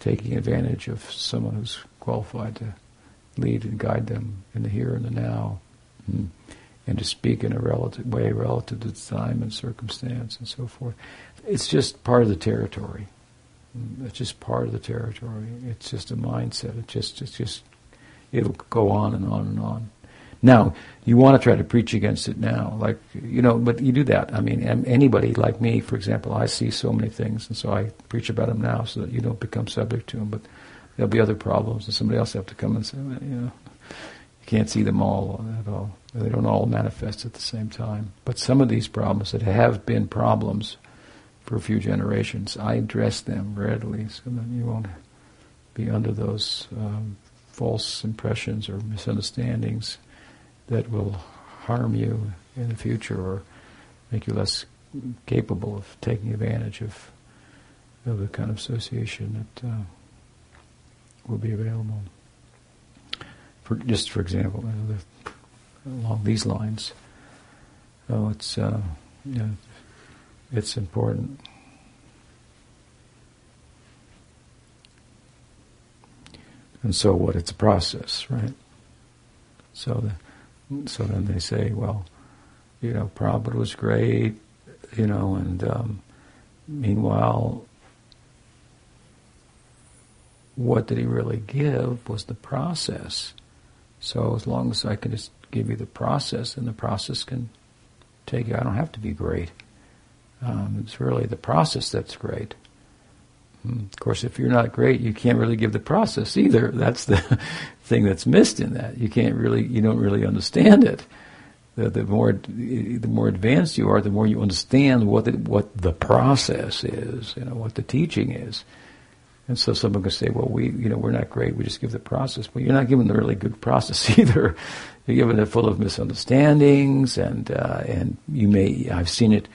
taking advantage of someone who's qualified to lead and guide them in the here and the now, mm. and to speak in a relative way relative to time and circumstance and so forth. It's just part of the territory. It's just part of the territory. It's just a mindset. It just, it's just, it'll go on and on and on. Now, you want to try to preach against it now, like you know, but you do that. I mean, anybody like me, for example, I see so many things, and so I preach about them now, so that you don't become subject to them. But there'll be other problems, and somebody else have to come and say, well, you know, you can't see them all uh, at all. They don't all manifest at the same time. But some of these problems that have been problems for a few generations. I address them readily so that you won't be under those um, false impressions or misunderstandings that will harm you in the future or make you less capable of taking advantage of of the kind of association that uh, will be available. For just for example, you know, the, along these lines. So it's uh, yeah, it's important. And so what? It's a process, right? So the, so then they say, well, you know, Prabhupada was great, you know, and um, meanwhile, what did he really give was the process. So as long as I can just give you the process, and the process can take you, I don't have to be great. Um, it's really the process that's great. Hmm. Of course, if you're not great, you can't really give the process either. [LAUGHS] That's the [LAUGHS] thing that's missed in that. You can't really, you don't really understand it. The, the more, the more advanced you are, the more you understand what the, what the process is, you know, what the teaching is. And so someone can say, well, we, you know, we're not great. We just give the process. But you're not giving the really good process [LAUGHS] either. You're giving it full of misunderstandings, and uh, and you may. I've seen it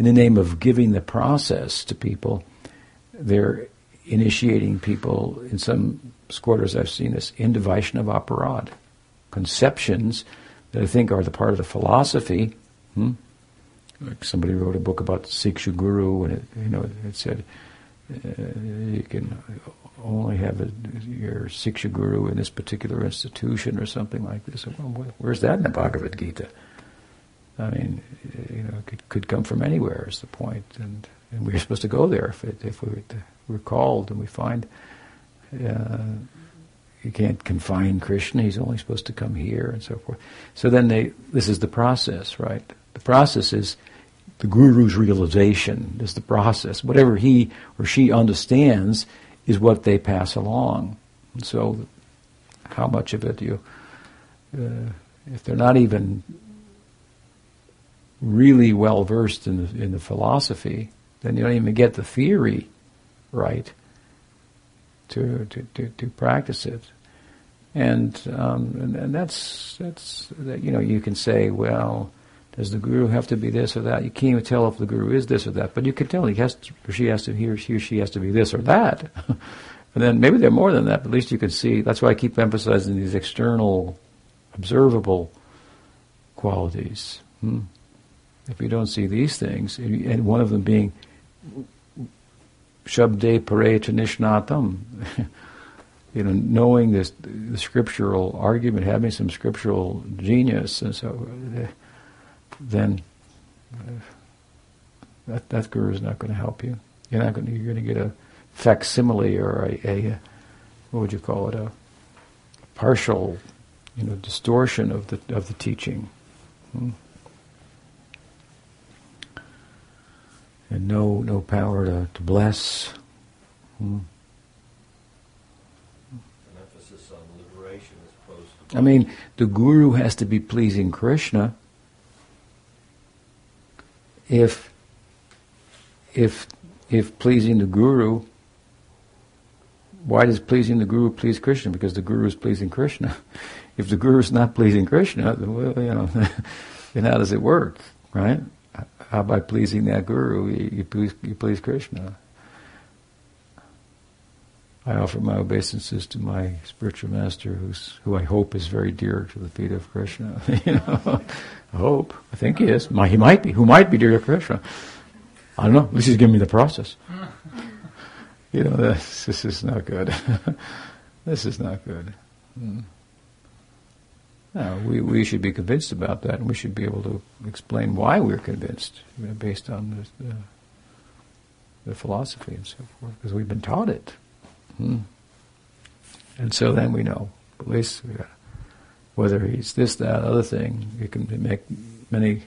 in the name of giving the process to people they're initiating people in some squatters I've seen this into Vaishnava aparad, conceptions that I think are the part of the philosophy. Hmm? Like somebody wrote a book about Siksha Guru, and it, you know it said uh, you can only have a, your Siksha Guru in this particular institution or something like this. Well, where's that in the Bhagavad Gita? I mean, you know, it could, could come from anywhere. Is the point, and and we're supposed to go there if, it, if we, we're called and we find uh, you can't confine Krishna. He's only supposed to come here and so forth. So then they, this is the process, right? The process is the guru's realization is the process. Whatever he or she understands is what they pass along. And so, how much of it do you, uh, if they're not even really well versed in the, in the philosophy, then you don't even get the theory right to to, to, to practice it. And, um, and and that's that's that, you know you can say well does the guru have to be this or that you can't even tell if the guru is this or that but you can tell he has to, or she has to he or she or she has to be this or that [LAUGHS] and then maybe they're more than that but at least you can see that's why I keep emphasizing these external observable qualities hmm. If you don't see these things and one of them being Shabde Pareta Nishnatam. [LAUGHS] you know, knowing this the scriptural argument, having some scriptural genius, and so then that that guru is not going to help you. You're not going. To, you're going to get a facsimile or a, a what would you call it a partial, you know, distortion of the of the teaching. Hmm. And no no power to, to bless. Hmm. I mean, the guru has to be pleasing Krishna. If if if pleasing the guru, why does pleasing the guru please Krishna? Because the guru is pleasing Krishna. [LAUGHS] If the guru is not pleasing Krishna, well, you know, [LAUGHS] then how does it work, right? How by pleasing that guru you, you, please, you please Krishna. I offer my obeisances to my spiritual master, who's who I hope is very dear to the feet of Krishna. [LAUGHS] you know, I hope. I think he is. My, He might be. Who might be dear to Krishna? I don't know. At least he's giving me the process. you know, this, this is not good. [LAUGHS] this is not good. Mm. No, we, we should be convinced about that, and we should be able to explain why we're convinced, you know, based on the, the, the, philosophy and so forth, because we've been taught it. Hmm. And so then we know, at least whether he's this, that, other thing, you can make many,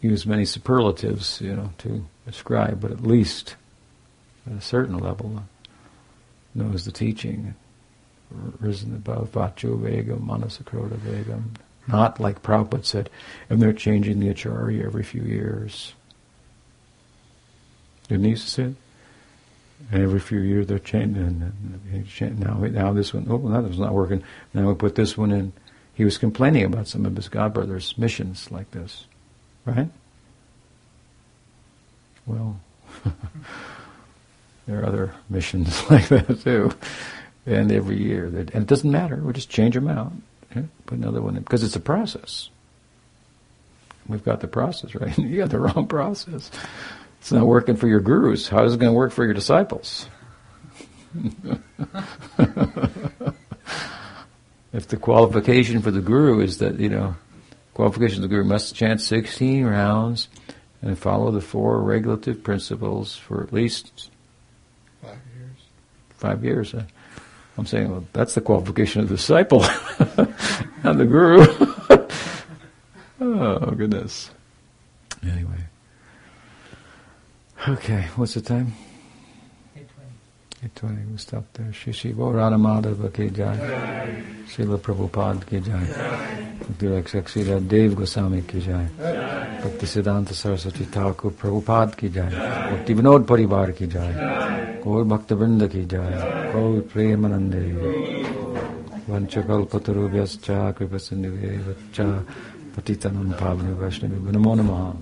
use many superlatives, you know, to describe, but at least at a certain level knows the teaching risen above Vacho Vegam, Manasakroda Vegam. Not like Prabhupada said, and they're changing the Acharya every few years. Didn't he say? And every few years they're changing. Now, now this one, oh, that was not working. Now we put this one in. He was complaining about some of his godbrothers' missions like this, right? Well, [LAUGHS] There are other missions [LAUGHS] like that too, and every year. And it doesn't matter. We just change them out, put another one in because it's a process. We've got the process right. [LAUGHS] you got the wrong process. It's not working for your gurus. How is it going to work for your disciples? [LAUGHS] if the qualification for the guru is that you know, qualification of the guru must chant sixteen rounds and follow the four regulative principles for at least Five years. five years. I'm saying well, that's the qualification of the disciple, [LAUGHS] not the guru. [LAUGHS] oh goodness. Anyway. Okay, what's the time? 820. We'll stop there. Shri Shri Gaurana Madhava ki jai. Srila Prabhupada ki jai. Bhakti Rakshak Dev Goswami ki jai. Bhakti Siddhanta Saraswati Thakur Prabhupada ki jai. Bhakti Vinod Parivar ki jai. Gaur Bhakta Vrinda ki jai. Gaur Premanande. Vanchakalpatarubhyascha Kripasindhuve Vacha Patitanam Pavani Vaishnavi Namo Namaha.